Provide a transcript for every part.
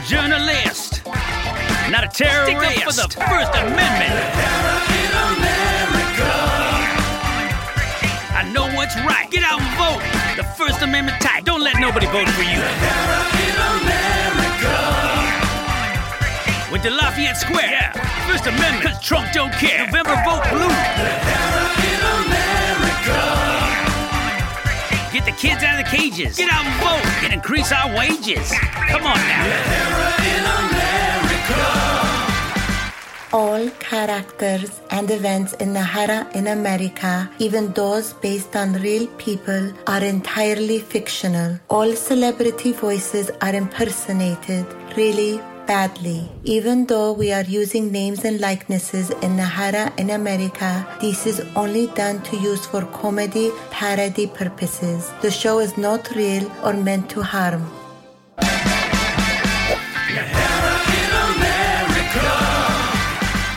a journalist, not a terrorist. Stick up for the First Amendment. in America. I know what's right. Get out and vote. The First Amendment type. Don't let nobody vote for you. in America. Went to Lafayette Square. Yeah. First Amendment. Cause Trump don't care. November vote blue. Get the kids out of the cages. Get out and vote. And increase our wages. Come on now. All characters and events in Najera in America, even those based on real people, are entirely fictional. All celebrity voices are impersonated, really badly. Even though we are using names and likenesses in Najera in America, this is only done to use for comedy parody purposes. The show is not real or meant to harm.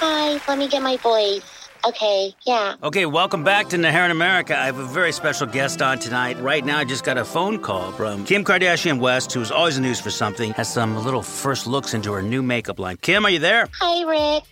Hi, let me get my voice. Okay, yeah. Okay, welcome back to Najera in America. I have a very special guest on tonight. Right now, I just got a phone call from Kim Kardashian West, who's always in the news for something, has some little first looks into her new makeup line. Kim, are you there? Hi, Rick.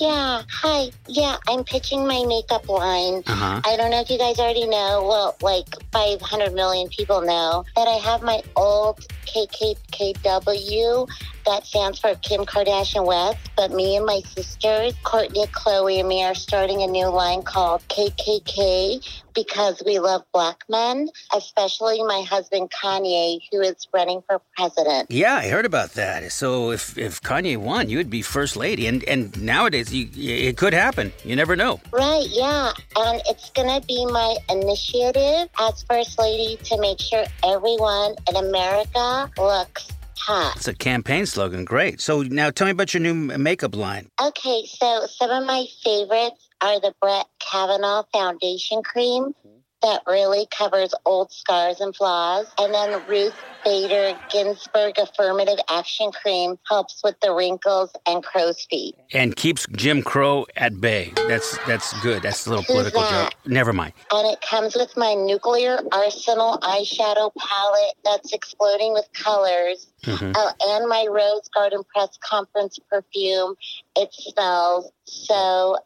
Yeah, hi. Yeah, I'm pitching my makeup line. Uh-huh. I don't know if you guys already know, well, like 500 million people know, that I have my old KKKW. That stands for Kim Kardashian West. But me and my sisters, Kourtney, Khloé, and me are starting a new line called KKK because we love black men, especially my husband Kanye, who is running for president. Yeah, I heard about that. So if, if Kanye won, you would be first lady. And and nowadays, you, it could happen. You never know. Right, yeah. And it's going to be my initiative as First Lady to make sure everyone in America looks It's a campaign slogan. Great. So now tell me about your new makeup line. Okay, so some of my favorites are the Brett Kavanaugh Foundation Cream that really covers old scars and flaws. And then Ruth Bader Ginsburg Affirmative Action Cream helps with the wrinkles and crow's feet. And keeps Jim Crow at bay. That's that's good. That's a little political joke. Never mind. And it comes with my nuclear arsenal eyeshadow palette that's exploding with colors. Mhm. Oh, and my Rose Garden press conference perfume. It smells so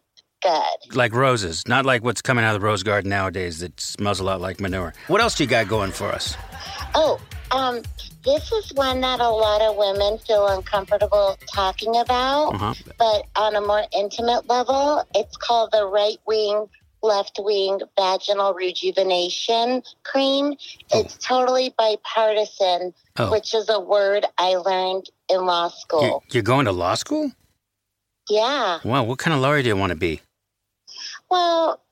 good. Like roses, not like what's coming out of the rose garden nowadays that smells a lot like manure. What else do you got going for us? Oh, um, this is one that a lot of women feel uncomfortable talking about, Uh-huh. but on a more intimate level, it's called the right wing, left wing vaginal rejuvenation cream. It's totally bipartisan, Oh. which is a word I learned in law school. you're going to law school? yeah. Wow, what kind of lawyer do you want to be? Well,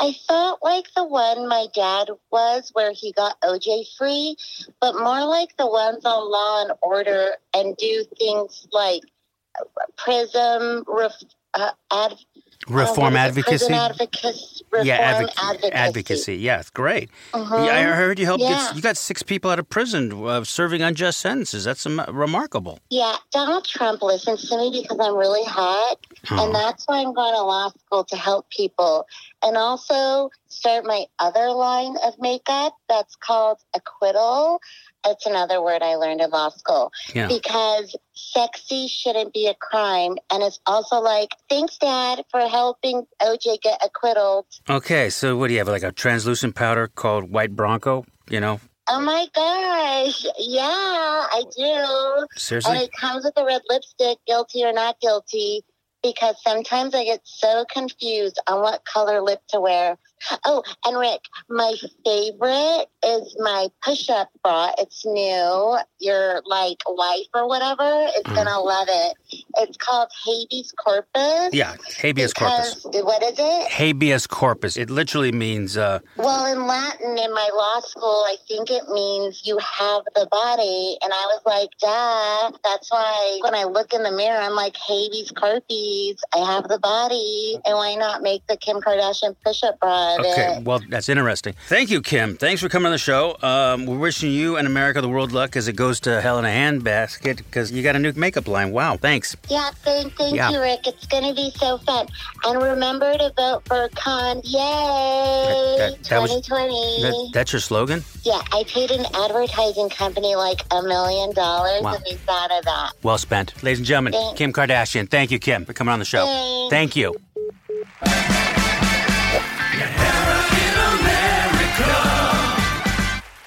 I felt like the one my dad was, where he got OJ free, but more like the ones on Law and Order and do things like PRISM, ref, uh, ad, Reform uh, it? advocacy? Advocacy, reform yeah, advoc- advocacy. advocacy. Yeah, it's great. Mhm. Yeah, I heard you helped Yeah. get you got six people out of prison uh, serving unjust sentences. That's um, remarkable. Yeah, Donald Trump listens to me because I'm really hot, Oh. and that's why I'm going to law school to help people, and also start my other line of makeup that's called acquittal. It's another word I learned in law school Yeah. because sexy shouldn't be a crime, and it's also like thanks, Dad, for helping OJ get acquitted. Okay, so what do you have? Like a translucent powder called White Bronco? You know, Oh my gosh, yeah, I do. seriously? And it comes with a red lipstick, guilty or not guilty, because sometimes I get so confused on what color lip to wear. Oh, and Rick, my favorite is my push up bra. It's new. Your like wife or whatever is Mm. gonna love it. It's called habeas corpus. yeah, habeas corpus. What is it? Habeas corpus. It literally means uh, Well, in Latin, in my law school, I think it means you have the body. And I was like, duh. That's why when I look in the mirror, I'm like, habeas corpus. I have the body. And why not make the Kim Kardashian push up bra? About Okay, it. well, that's interesting. Thank you, Kim. Thanks for coming on the show. Um, we're wishing you and America the world luck as it goes to hell in a handbasket because you got a new makeup line. Wow, thanks. Yeah, thank, thank Yeah. you, Rick. It's going to be so fun. And remember to vote for Kanye That- that- that was- 2020. That, that's your slogan? yeah, I paid an advertising company like a million dollars Wow. and we thought of that. Well spent. Ladies and gentlemen, Thanks. Kim Kardashian. Thank you, Kim, for coming on the show. Thanks. Thank you.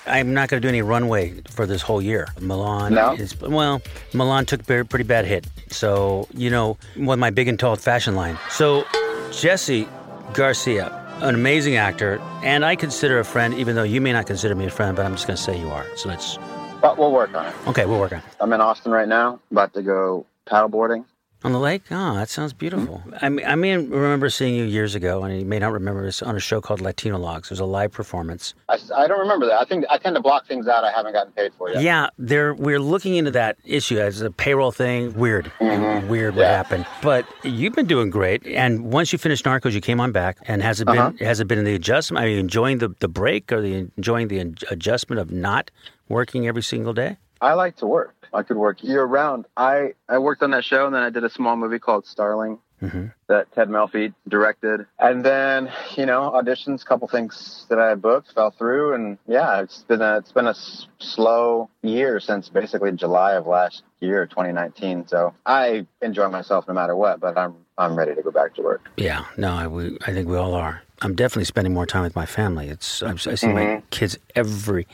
I'm not going to do any runway for this whole year. Milan No? is well. Milan took a pretty bad hit, so you know, with my big and tall fashion line. So Jesse Garcia, an amazing actor, and I consider a friend, even though you may not consider me a friend, but I'm just going to say you are. So let's. But we'll work on it. Okay, we'll work on. it. I'm in Austin right now, about to go paddleboarding. On the lake? Oh, that sounds beautiful. I, mean, I may remember seeing you years ago, and you may not remember this on a show called Latinologues. It was a live performance. I, I don't remember that. I think I tend to block things out I haven't gotten paid for yet. Yeah, there we're looking into that issue as a payroll thing. Weird, weird what happened. But you've been doing great, and once you finished Narcos, you came on back. And has it been Uh-huh. has it been the adjustment? Are you enjoying the the break, or the enjoying the adjustment of not working every single day? I like to work. I could work year round. I, I worked on that show and then I did a small movie called Starling Mhm. that Ted Melfi directed. And then, you know, auditions, couple things that I booked fell through. And yeah, it's been a, it's been a s- slow year since basically July of last year, 2019. So I enjoy myself no matter what, but I'm, I'm ready to go back to work. Yeah, no, I, we, I think we all are. I'm definitely spending more time with my family. It's I, I see my kids every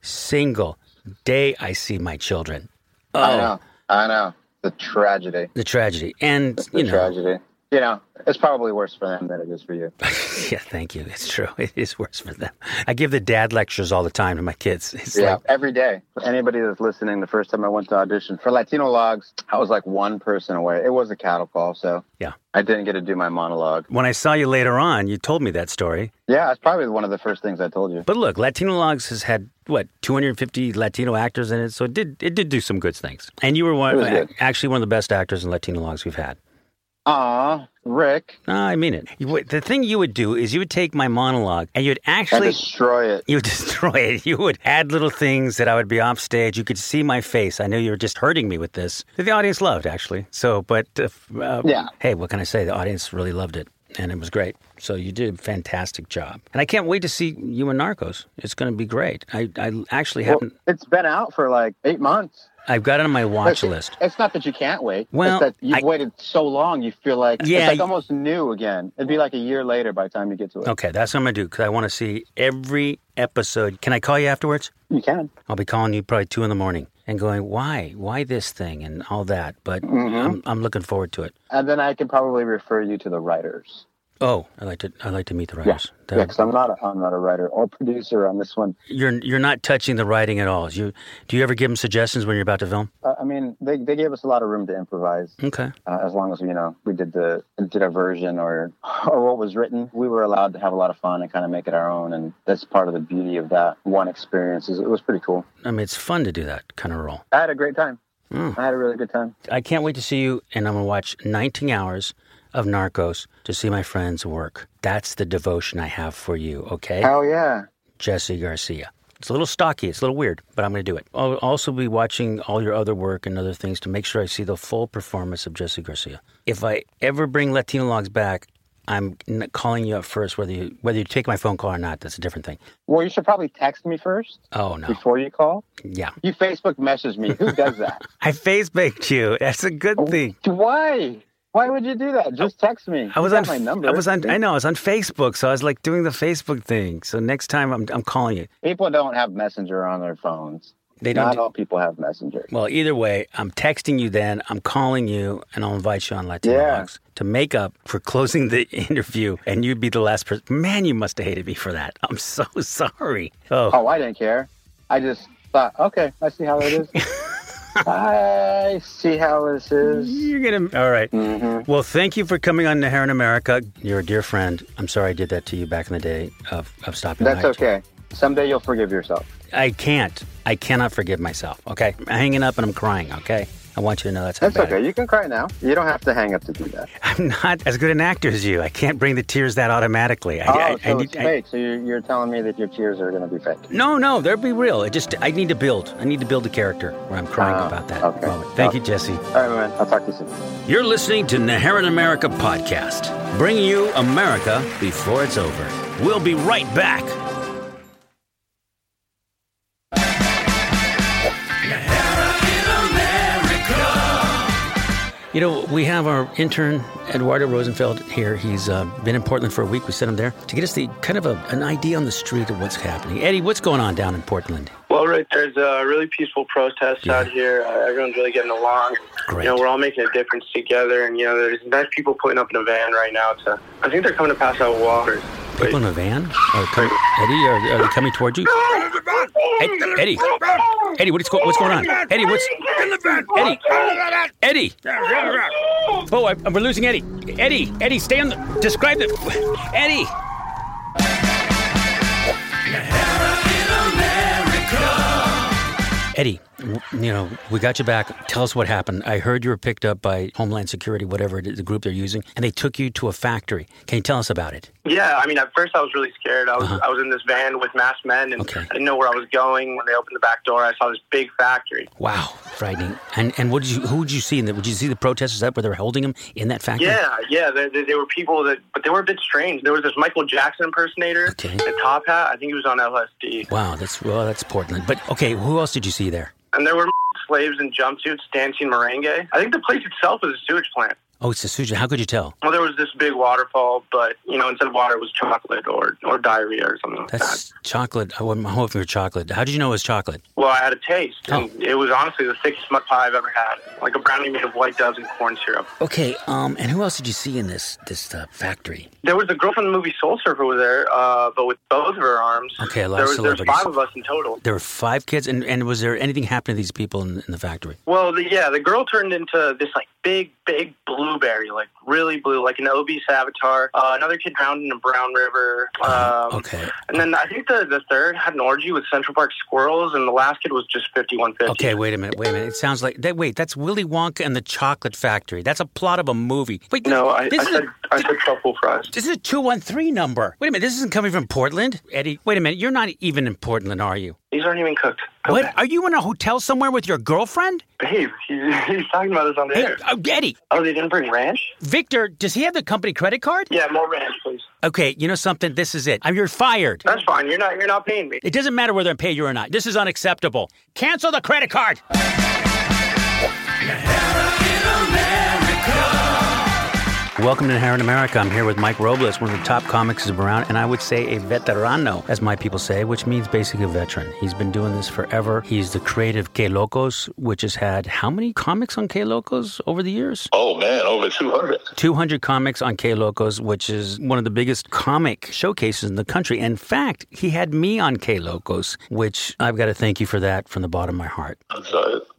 single day. I see my children. Oh, I know. I know. The tragedy. the tragedy, and The you know, tragedy. You know, it's probably worse for them than it is for you. yeah, thank you. It's true. It is worse for them. I give the dad lectures all the time to my kids. It's Yeah, like, every day. Anybody that's listening, the first time I went to audition for Latinologues, I was like one person away. It was a cattle call, so Yeah. I didn't get to do my monologue. when I saw you later on, you told me that story. Yeah, it's probably one of the first things I told you. But look, Latinologues has had what 250 Latino actors in it, so it did it did do some good things. And you were one, It was good. actually one of the best actors in Latinologues we've had. Aw, Rick, No, I mean it. You would, the thing you would do is you would take my monologue and you'd actually destroy it. you would destroy it. You would add little things that I would be off stage. You could see my face. I knew you were just hurting me with this. The audience loved actually. So, but uh, uh, Yeah. Hey, what can I say? The audience really loved it, and it was great. So you did a fantastic job, and I can't wait to see you in Narcos. It's going to be great. I, I actually Well, haven't. it's been out for like eight months. I've got it on my watch It's- list. It's not that you can't wait. Well, it's that you've I- waited so long, you feel like Yeah, it's like almost new again. It'd be like a year later by the time you get to it. Okay, that's what I'm going to do because I want to see every episode. Can I call you afterwards? You can. I'll be calling you probably two in the morning and going, why, why this thing and all that. But Mm-hmm. I'm, I'm looking forward to it. And then I can probably refer you to the writers. Oh, I like to, I like to meet the writers. Yeah, because I'm not, a, I'm not a writer or producer on this one. You're, you're not touching the writing at all. You, do you ever give them suggestions when you're about to film? Uh, I mean, they, they gave us a lot of room to improvise. Okay. Uh, as long as you know we did the did a version or or what was written, we were allowed to have a lot of fun and kind of make it our own. And that's part of the beauty of that one experience. Is it was pretty cool. I mean, it's fun to do that kind of role. I had a great time. Mm. I had a really good time. I can't wait to see you, and I'm going to watch 19 hours of Narcos to see my friends work. That's the devotion I have for you, okay? Hell yeah! Jesse Garcia. It's a little stocky, it's a little weird, but I'm going to do it. I'll also be watching all your other work and other things to make sure I see the full performance of Jesse Garcia. If I ever bring Latinologues back, I'm calling you up first, whether you whether you take my phone call or not. That's a different thing. Well, you should probably text me first Oh no, before you call. yeah. You Facebook message me. Who does that? I Facebooked you. That's a good oh, thing. Why? Why would you do that? Just text me. I was on my number. I was on. I know I was on Facebook, so I was like doing the Facebook thing. So next time I'm I'm calling you. People don't have Messenger on their phones. They don't. Not do- all people have Messenger. Well, either way, I'm texting you then, I'm calling you, and I'll invite you on Latino Yeah. To make up for closing the interview, and you'd be the last person. Man, you must have hated me for that. I'm so sorry. Oh, Oh, I didn't care. I just thought, okay, I see how it is. I see how this is. you're to. All right. Mm-hmm. Well, thank you for coming on Hair in America. You're a dear friend. I'm sorry I did that to you back in the day of, of stopping That's okay. Someday you'll forgive yourself. I can't. I cannot forgive myself, okay? I'm hanging up and I'm crying, okay? I want you to know that's That's okay. You can cry now. You don't have to hang up to do that. I'm not as good an actor as you. I can't bring the tears that automatically. I, Oh, I, so I need, it's fake. So you're, you're telling me that your tears are going to be fake. no, no, they'll be real. I just I need to build. I need to build a character where I'm crying Ah, about that okay. moment. Thank Oh. you, Jesse. All right, man. I'll talk to you soon. You're listening to Najera in America podcast, bringing you America before it's over. We'll be right back. You know, we have our intern Eduardo Rosenfeld here. He's uh, been in Portland for a week. We sent him there to get us the kind of a, an idea on the street of what's happening. Eddie, what's going on down in Portland? Well, right, there's a really peaceful protest Yeah. out here. Uh, everyone's really getting along. Great. You know, we're all making a difference together, and you know, there's nice people putting up in a van right now. To I think they're coming to pass out water. People in a van? Are coming, Eddie, are, are they coming towards you? Ed, Eddie, Eddie, what's, go, what's going on? Eddie, what's Eddie? Eddie! Oh, I, we're losing Eddie. Eddie, Eddie, stay on the. Describe the. Eddie. Eddie, you know, we got you back. Tell us what happened. I heard you were picked up by Homeland Security, whatever it is, the group they're using, and they took you to a factory. Can you tell us about it? Yeah, I mean, at first I was really scared. I was I was in this van with masked men, and Uh-huh. Okay. I didn't know where I was going. When they opened the back door, I saw this big factory. Wow, frightening. And and what did you? Who did you see? In the, did you see the protesters? That where they were holding them in that factory? Yeah, yeah, they, they, they were people that, but they were a bit strange. There was this Michael Jackson impersonator, Okay. the top hat. I think he was on LSD, Wow, that's well, that's Portland. But okay, who else did you see there? And there were slaves in jumpsuits dancing merengue. I think the place itself is a sewage plant. Oh, it's a Suja. How could you tell? Well, there was this big waterfall, but you know, instead of water, it was chocolate or or diarrhea or something like that. That's chocolate. I wasn't hoping for chocolate. How did you know it was chocolate? Well, I had a taste, and Oh. it was honestly the thickest mud pie I've ever had, like a brownie made of white doves and corn syrup. Okay, um, and who else did you see in this this uh, factory? There was the girl from the movie Soul Surfer was there, uh, but with both of her arms. Okay, a lot there of was there's celebrities. five of us in total. There were five kids, and, and was there anything happening to these people in, in the factory? Well, the, yeah, the girl turned into this like big, big blueberry, like really blue, like an obese avatar. Uh, another kid drowned in a brown river. Um, okay. And then I think the, the third had an orgy with Central Park squirrels, and the last kid was just 5150. Okay, wait a minute, wait a minute. It sounds like that. Wait, that's Willy Wonka and the Chocolate Factory. That's a plot of a movie. Wait, No, I, this I is said a, I said truffle fries. this is a two one three number. Wait a minute, this isn't coming from Portland, Eddie. Wait a minute, you're not even in Portland, are you? These aren't even cooked. Go What? back. Are you in a hotel somewhere with your girlfriend? Babe, he's, he's talking about us on the Hey, air. uh, Eddie, Oh, they didn't bring ranch? Victor, does he have the company credit card? Yeah, more ranch, please. Okay, you know something? This is it. I'm, you're fired. That's fine. You're not. You're not paying me. It doesn't matter whether I'm pay you or not. This is unacceptable. Cancel the credit card. Welcome to Inherent America. I'm here with Mike Robles, one of the top comics around, and I would say a veterano, as my people say, which means basically a veteran. He's been doing this forever. He's the creative K Locos, which has had how many comics on K Locos over the years? Oh man, over 200. 200 comics on K Locos, which is one of the biggest comic showcases in the country. In fact, he had me on K Locos, which I've got to thank you for that from the bottom of my heart.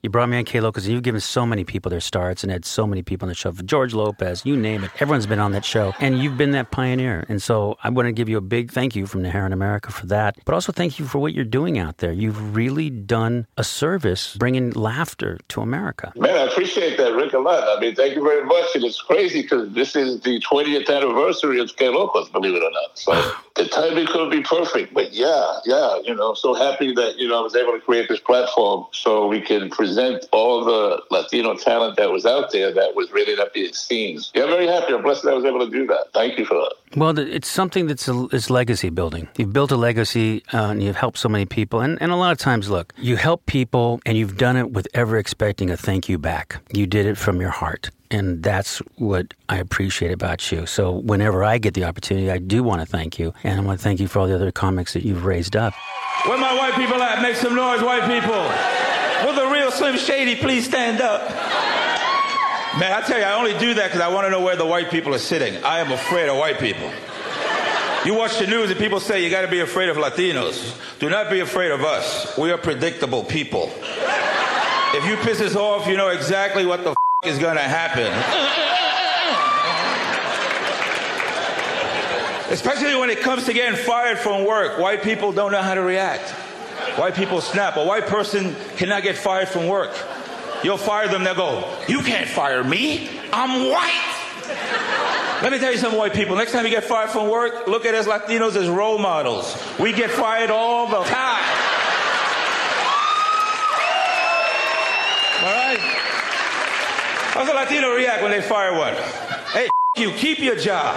You brought me on K Locos, and you've given so many people their starts and had so many people on the show. George Lopez, you name it. Everyone's been on that show, and you've been that pioneer. And so I want to give you a big thank you from Najera in America for that, but also thank you for what you're doing out there. You've really done a service bringing laughter to America. Man, I appreciate that, Rick, a lot. I mean, thank you very much. And it's crazy because this is the 20th anniversary of Locos, believe it or not. So the timing could be perfect. But yeah, yeah, you know, so happy that, you know, I was able to create this platform so we can present all the Latino talent that was out there that was really not being seen. Yeah, I'm very happy. I'm blessed that I was able to do that. Thank you for that. Well, it's something that's a, it's legacy building. You've built a legacy uh, and you've helped so many people. And, and a lot of times, look, you help people and you've done it with ever expecting a thank you back. You did it from your heart. And that's what I appreciate about you. So whenever I get the opportunity, I do want to thank you. And I want to thank you for all the other comics that you've raised up. Where my white people at? Make some noise, white people. Will the real Slim Shady please stand up? Man, I tell you, I only do that because I want to know where the white people are sitting. I am afraid of white people. You watch the news and people say you got to be afraid of Latinos. Do not be afraid of us. We are predictable people. If you piss us off, you know exactly what the f- is going to happen. Especially when it comes to getting fired from work. White people don't know how to react. White people snap. A white person cannot get fired from work. You'll fire them, they'll go, You can't fire me. I'm white. Let me tell you something, white people. Next time you get fired from work, look at us Latinos as role models. We get fired all the time. All right? How's a Latino react when they fire one? Hey, you, keep your job.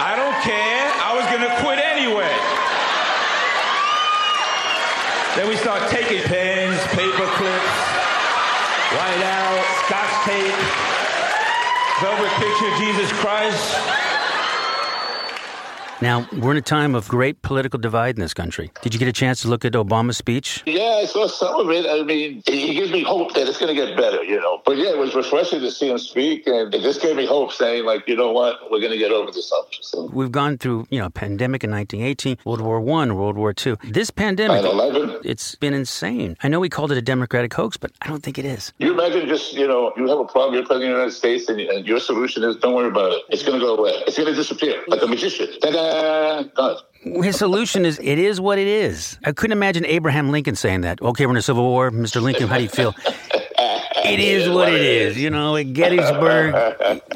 I don't care. I was going to quit anyway. Then we start taking pens, paper clips, white out, scotch tape, velvet picture of Jesus Christ. Now, we're in a time of great political divide in this country. Did you get a chance to look at Obama's speech? Yeah, I saw some of it. I mean, he gives me hope that it's going to get better, you know. But yeah, it was refreshing to see him speak, and it just gave me hope, saying like, you know what, we're going to get over this. So. We've gone through, you know, a pandemic in 1918, World War One, World War Two. This pandemic, 9/11. it's been insane. I know we called it a democratic hoax, but I don't think it is. You imagine just, you know, you have a problem, you're president of the United States, and, and your solution is don't worry about it. It's going to go away. It's going to disappear like a magician. Ta-da! Gone. His solution is it is what it is. I couldn't imagine Abraham Lincoln saying that. Okay, we're in a civil war. Mr. Lincoln, how do you feel? It is what it is. You know, at Gettysburg,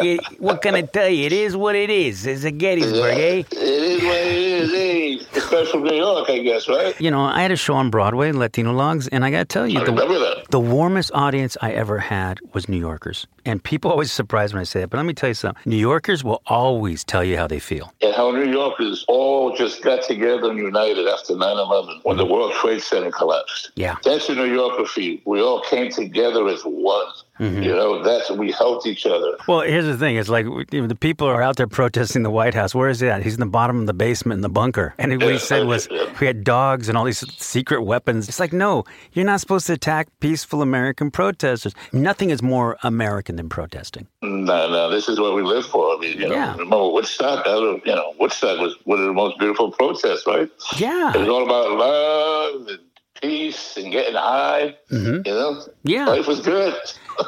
it, what can I tell you? It is what it is. It's a Gettysburg, eh? It is what it is, eh? Especially from New York, I guess, right? You know, I had a show on Broadway, Latinologues, and I got to tell you, I remember the warmest audience I ever had was New Yorkers. And people always surprise when I say it, but let me tell you something. New Yorkers will always tell you how they feel. and how New Yorkers all just got together and united after 9-11 when the World Trade Center collapsed. Yeah. That's a New Yorker feel. We all came together as one. Mm-hmm. You know, that's we helped each other. Well, here's the thing: it's like the people are out there protesting the White House. Where is he at? He's in the bottom of the basement in the bunker. And what he said was, yeah. we had dogs and all these secret weapons. It's like, no, you're not supposed to attack peaceful American protesters. Nothing is more American than protesting. No, no, this is what we live for. I mean, you know, Yeah. remember Woodstock? Don't, you know, Woodstock was one of the most beautiful protests, right? Yeah. It was all about love and peace and getting high. You know, Mm-hmm. Yeah. life was good.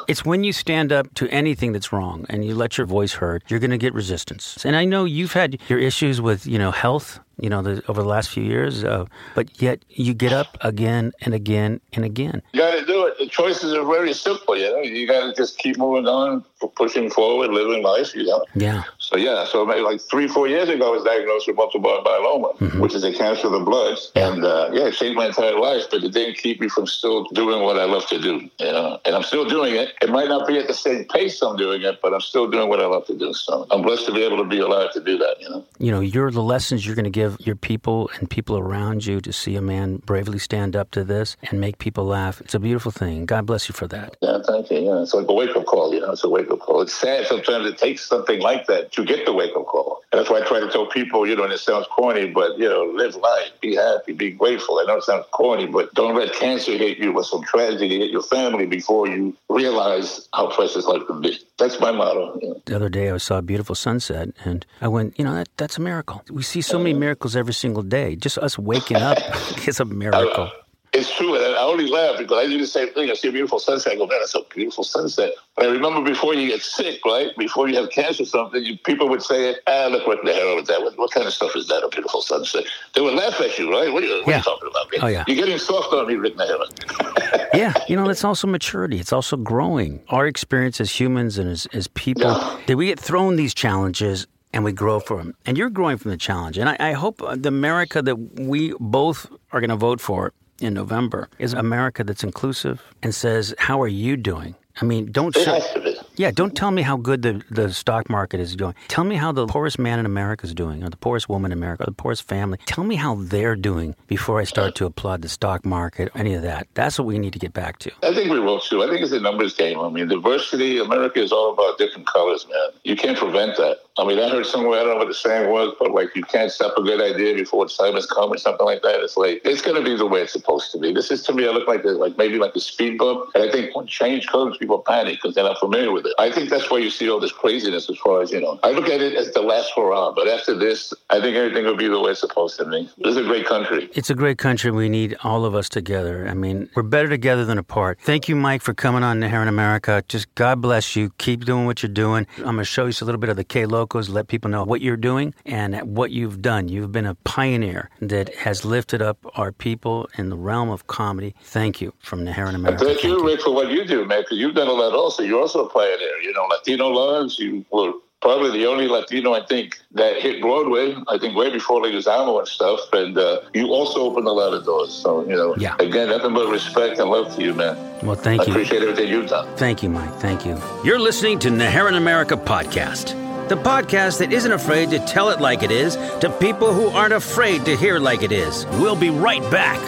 It's when you stand up to anything that's wrong and you let your voice heard, you're going to get resistance. And I know you've had your issues with, you know, health, you know, the, over the last few years, uh, but yet you get up again and again and again. You got to do it. The choices are very simple. You know, you got to just keep moving on, pushing forward, living life. You know. Yeah. So yeah, so maybe like three, four years ago, I was diagnosed with multiple myeloma, Mm-hmm. which is a cancer of the blood, and uh, yeah, it changed my entire life. But it didn't keep me from still doing what I love to do, you know. And I'm still doing it. It might not be at the same pace I'm doing it, but I'm still doing what I love to do. So I'm blessed to be able to be alive to do that, you know. You know, you're the lessons you're going to give your people and people around you to see a man bravely stand up to this and make people laugh. It's a beautiful thing. God bless you for that. Yeah, thank you. Yeah, it's like a wake up call. You know, it's a wake up call. It's sad sometimes it takes something like that to get the wake up call. And that's why I try to tell people, you know, and it sounds corny, but you know, live life, be happy, be grateful. I know it sounds corny, but don't let cancer hit you or some tragedy hit your family before you realize how precious life can be. That's my motto. Know. The other day I saw a beautiful sunset and I went, you know, that, that's a miracle. We see so many miracles every single day. Just us waking up is a miracle. It's true, and I only laugh because I do the same thing. I see a beautiful sunset. I go, man, that's a beautiful sunset. But I remember before you get sick, right? Before you have cancer or something, you, people would say, ah, look what the hell is that? What, what kind of stuff is that, a beautiful sunset? They would laugh at you, right? What are you, what are you talking about? Oh, yeah. You're getting soft on me, Rick Najera. Yeah, you know, it's also maturity. It's also growing. Our experience as humans and as, as people, that we get thrown these challenges and we grow from them. And you're growing from the challenge. And I, I hope uh, the America that we both are going to vote for in November is America that's inclusive and says, How are you doing? I mean, don't show, has to be. Yeah, don't tell me how good the, the stock market is doing. Tell me how the poorest man in America is doing, or the poorest woman in America, or the poorest family. Tell me how they're doing before I start to applaud the stock market, any of that. That's what we need to get back to. I think we will too. I think it's a numbers game. I mean, diversity, America is all about different colors, man. You can't prevent that. I mean, I heard somewhere, I don't know what the saying was, but like you can't stop a good idea before its time has come or something like that. It's like, it's going to be the way it's supposed to be. This is to me, I look like, like maybe like a speed bump. And I think when change comes, people panic because they're not familiar with it. I think that's why you see all this craziness as far as, you know, I look at it as the last hurrah. But after this, I think everything will be the way it's supposed to be. This is a great country. It's a great country. We need all of us together. I mean, we're better together than apart. Thank you, Mike, for coming on here in America. Just God bless you. Keep doing what you're doing. I'm going to show you a little bit of the K Locos, let people know what you're doing and what you've done. You've been a pioneer that has lifted up our people in the realm of comedy. Thank you from Heron And America. thank you, Rick, for what you do, man, because you've done a lot also. You're also a pioneer. You know, Latinologues, you were probably the only Latino, I think, that hit Broadway, I think way before Leguizamo and stuff. And uh, you also opened a lot of doors. So, you know, Yeah. again, nothing but respect and love to you, man. Well, thank I you. appreciate everything you've done. Thank you, Mike. Thank you. You're listening to Najera in America Podcast, the podcast that isn't afraid to tell it like it is to people who aren't afraid to hear like it is. We'll be right back.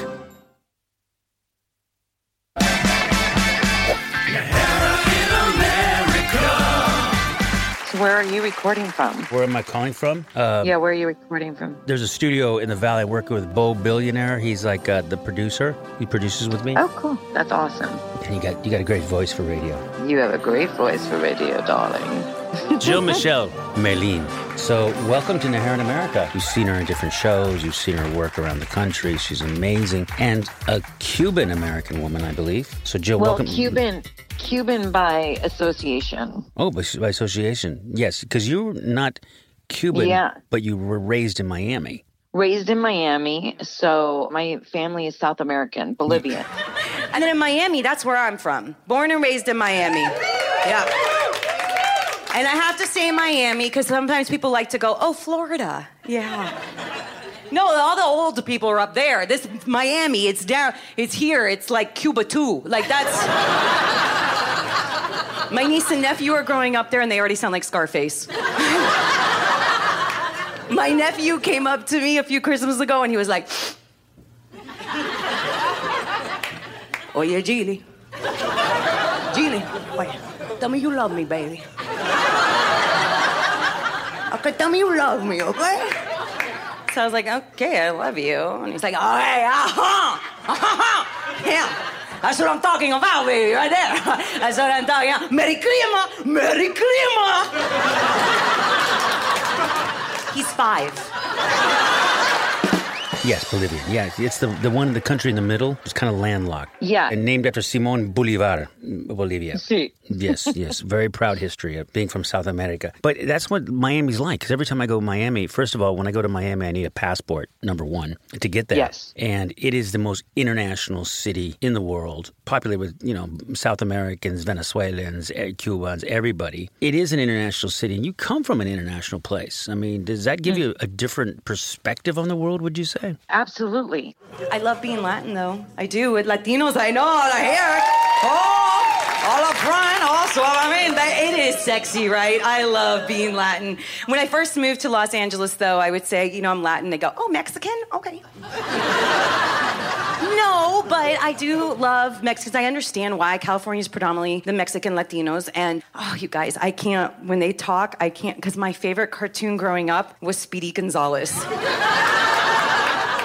Where are you recording from? Where am I calling from? Uh, yeah, where are you recording from? There's a studio in the Valley working with Bo Billionaire. He's like uh, the producer. He produces with me. Oh, cool. That's awesome. And you got you got a great voice for radio. You have a great voice for radio, darling. Jill Michelle Merlin. So, welcome to Najera in America. You've seen her in different shows. You've seen her work around the country. She's amazing and a Cuban American woman, I believe. So, Jill, Well, welcome. Cuban, Cuban by association. Oh, by, by association, yes, because you're not Cuban, Yeah. but you were raised in Miami. Raised in Miami, so my family is South American, Bolivian. And then in Miami, that's where I'm from. Born and raised in Miami. Yeah. And I have to say Miami because sometimes people like to go, oh, Florida. Yeah. No, all the old people are up there. This Miami, it's down, it's here. It's like Cuba too. Like that's. My niece and nephew are growing up there, and they already sound like Scarface. My nephew came up to me a few Christmases ago, and he was like, Oye, Gilly. Gilly, oye, tell me you love me, baby. Okay, tell me you love me, okay? So I was like, okay, I love you. And he's like, oh, hey, uh-huh, uh-huh, yeah. That's what I'm talking about, baby, right there. That's what I'm talking about. Merry Christmas, Merry Christmas. He's five. Yes, Bolivian. Yeah, it's the the one in the country in the middle. It's kind of landlocked. Yeah. and named after Simon Bolivar, Bolivia. Sí. yes, yes. Very proud history of being from South America. But that's what Miami's like. Because every time I go to Miami, first of all, when I go to Miami, I need a passport, number one, to get there. Yes. And it is the most international city in the world, populated with, you know, South Americans, Venezuelans, eh, Cubans, everybody. It is an international city. And you come from an international place. I mean, does that give you a different perspective on the world, would you say? Absolutely. I love being Latin, though. I do. With Latinos, I know. I hear it. Oh, all up front. Also, I mean, it is sexy, right? I love being Latin. When I first moved to Los Angeles, though, I would say, you know, I'm Latin. They go, oh, Mexican? Okay. No, but I do love Mexicans. I understand why California is predominantly the Mexican Latinos. And oh, you guys, I can't, when they talk, I can't, because my favorite cartoon growing up was Speedy Gonzalez.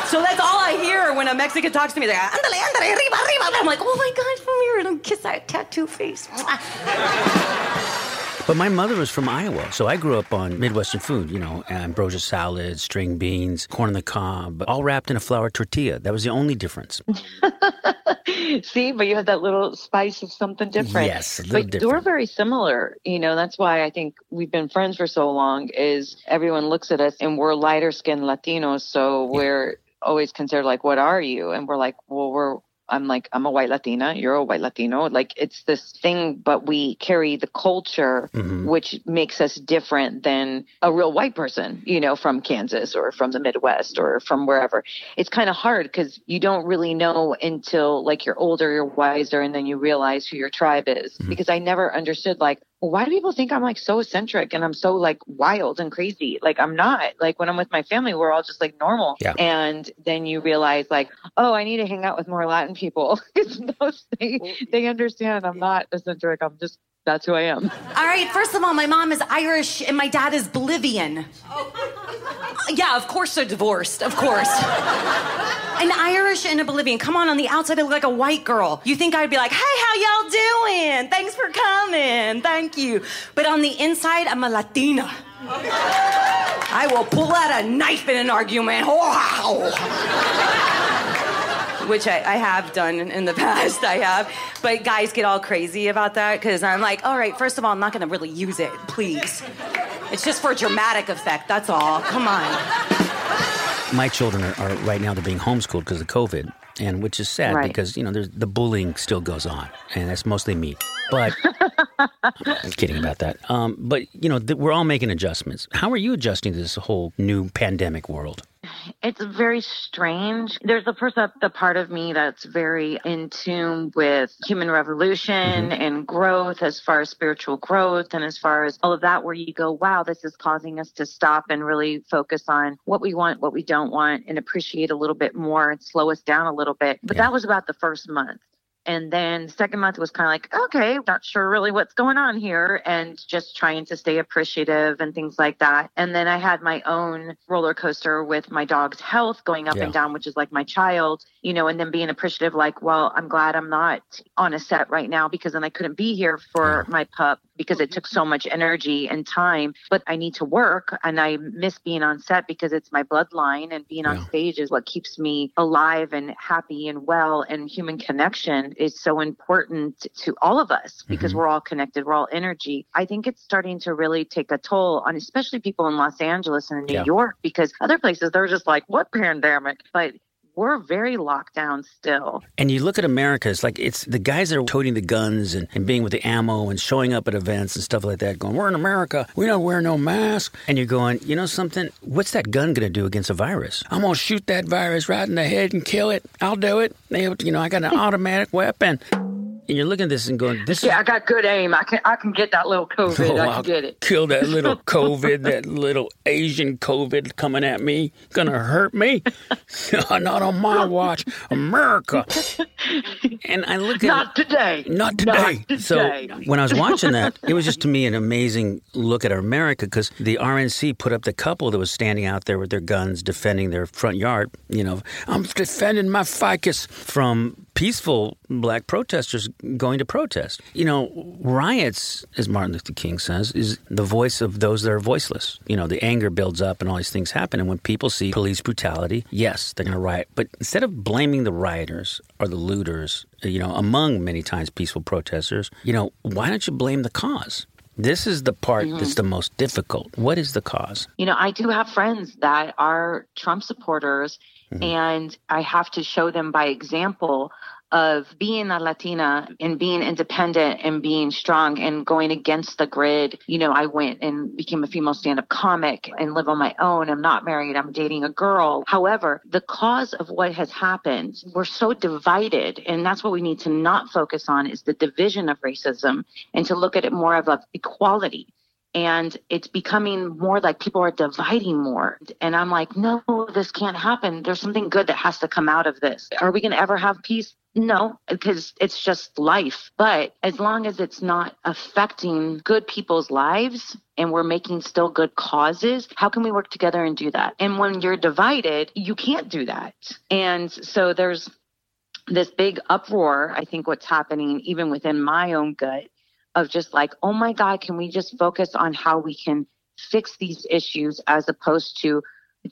So that's all I hear when a Mexican talks to me. They're like, andale, andale, arriba, arriba. I'm like, oh my gosh, come here and kiss that tattoo face. But my mother was from Iowa, so I grew up on Midwestern food, you know, ambrosia salad, string beans, corn on the cob, all wrapped in a flour tortilla. That was the only difference. See, but you have that little spice of something different. Yes, a little but different. we're very similar. You know, that's why I think we've been friends for so long. Is everyone looks at us and we're lighter skinned Latinos, so we're always considered like, "What are you?" And we're like, "Well, we're." I'm like, I'm a white Latina. You're a white Latino. Like it's this thing, but we carry the culture, Mm-hmm. which makes us different than a real white person, you know, from Kansas or from the Midwest or from wherever. It's kind of hard because you don't really know until like you're older, you're wiser, and then you realize who your tribe is. Mm-hmm. Because I never understood like, why do people think I'm like so eccentric and I'm so like wild and crazy? Like I'm not. Like when I'm with my family, we're all just like normal. Yeah. And then you realize like, oh, I need to hang out with more Latin people. 'Cause those they they understand I'm not eccentric. I'm just that's who I am. All right, first of all, my mom is Irish and my dad is Bolivian. Oh. Yeah, of course they're divorced, of course. An Irish and a Bolivian. Come on, on the outside, I look like a white girl. You think I'd be like, hey, how y'all doing? Thanks for coming. Thank you. But on the inside, I'm a Latina. Oh. I will pull out a knife in an argument. Wow. Which I, I have done in the past, I have. But guys get all crazy about that because I'm like, all right, first of all, I'm not gonna really use it, please. It's just for dramatic effect. That's all. Come on. My children are, are right now they're being homeschooled because of COVID, and which is sad Right. because you know there's, the bullying still goes on, and that's mostly me. But I'm kidding about that. Um, but you know th- we're all making adjustments. How are you adjusting to this whole new pandemic world? It's very strange. There's the first the part of me that's very in tune with human revolution mm-hmm. and growth as far as spiritual growth and as far as all of that where you go, wow, this is causing us to stop and really focus on what we want, what we don't want and appreciate a little bit more and slow us down a little bit. But that was about the first month. And then second month was kind of like, okay, not sure really what's going on here and just trying to stay appreciative and things like that. And then I had my own roller coaster with my dog's health going up Yeah. and down, which is like my child, you know, and then being appreciative, like, well, I'm glad I'm not on a set right now because then I couldn't be here for my pup because it took so much energy and time. But I need to work and I miss being on set because it's my bloodline and being on stage is what keeps me alive and happy and well. And human connection is so important to all of us because mm-hmm. we're all connected. We're all energy. I think it's starting to really take a toll on especially people in Los Angeles and New Yeah. York because other places they're just like, what pandemic? But we're very locked down still. And you look at America, it's like it's the guys that are toting the guns and, and being with the ammo and showing up at events and stuff like that, going, We're in America, we don't wear no mask. And you're going, you know something? What's that gun gonna do against a virus? I'm gonna shoot that virus right in the head and kill it. I'll do it. You know, I got an automatic weapon. And you're looking at this and going, This Yeah, I got good aim. I can I can get that little COVID. Oh, I Oh, I'll get it. Kill that little COVID, that little Asian COVID coming at me. Gonna hurt me? Not on my watch. America. And I look at Not today. Not today. Not So today. when I was watching that, it was just to me an amazing look at America because the RNC put up the couple that was standing out there with their guns defending their front yard. You know, I'm defending my ficus from peaceful black protesters going to protest. You know, riots, as Martin Luther King says, is the voice of those that are voiceless. You know, the anger builds up and all these things happen. And when people see police brutality, yes, they're going to riot. But instead of blaming the rioters or the looters, you know, among many times peaceful protesters, you know, why don't you blame the cause? This is the part Mhm. that's the most difficult. What is the cause? You know, I do have friends that are Trump supporters, Mm-hmm. and I have to show them by example of being a Latina and being independent and being strong and going against the grid. You know, I went and became a female stand up comic and live on my own. I'm not married, I'm dating a girl. However, the cause of what has happened, we're so divided, and that's what we need to not focus on is the division of racism and to look at it more of a equality and it's becoming more like people are dividing more. And I'm like, no, this can't happen. There's something good that has to come out of this. Are we going to ever have peace? No, because it's just life. But as long as it's not affecting good people's lives and we're making still good causes, how can we work together and do that? And when you're divided, you can't do that. And so there's this big uproar, I think what's happening even within my own gut of just like, oh my God, can we just focus on how we can fix these issues as opposed to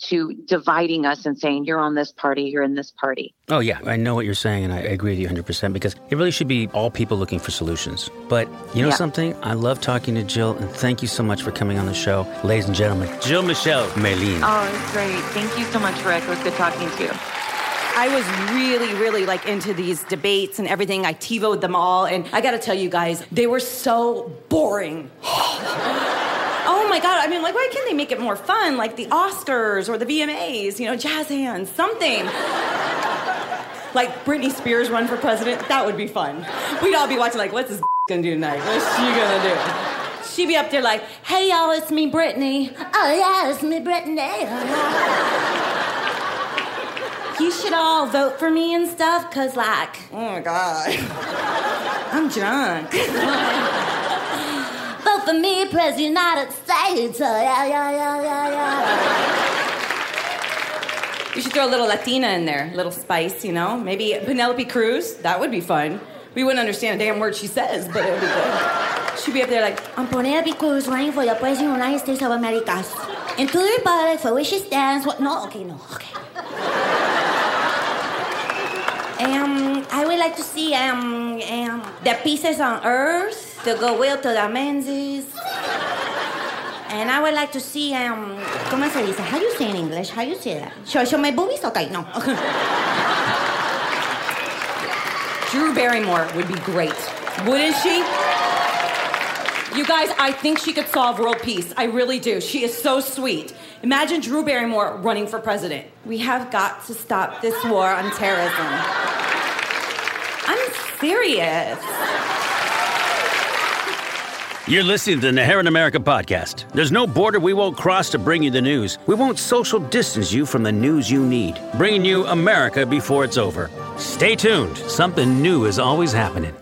to dividing us and saying you're on this party, you're in this party. Oh, yeah, I know what you're saying, and I agree with you 100% because it really should be all people looking for solutions. But you know Yeah. something? I love talking to Jill, and thank you so much for coming on the show. Ladies and gentlemen, Jill Michelle Merlin. Oh, it's great. Thank you so much, Rick. It was good talking to you. I was really, really like into these debates and everything. I TiVoed them all, and I gotta tell you guys, they were so boring. oh my god! I mean, like, why can't they make it more fun, like the Oscars or the VMAs? You know, jazz hands, something. like Britney Spears run for president, that would be fun. We'd all be watching, like, what's this gonna do tonight? What's she gonna do? She'd be up there like, hey y'all, it's me, Britney. Oh yeah, it's me, Britney. Oh, yeah. You should all vote for me and stuff, cause like, oh my god, I'm drunk. vote for me, President United States. Oh, yeah, yeah, yeah, yeah, yeah. You should throw a little Latina in there, a little spice, you know? Maybe Penelope Cruz. That would be fun. We wouldn't understand a damn word she says, but it would be good. She'd be up there like, I'm Penelope Cruz running for the President of the United States of America. And to the Republic for which she stands. What? No, okay, no, okay. Um, I would like to see um, um, the pieces on Earth, the goodwill to the Menzies, And I would like to see, um, ¿cómo se dice? How do you say in English? How do you say that? Show, show my boobies? Okay, no. Drew Barrymore would be great. Wouldn't she? You guys, I think she could solve world peace. I really do. She is so sweet. Imagine Drew Barrymore running for president. We have got to stop this war on terrorism. I'm serious. You're listening to the Najera in America podcast. There's no border we won't cross to bring you the news. We won't social distance you from the news you need, bringing you America before it's over. Stay tuned. Something new is always happening.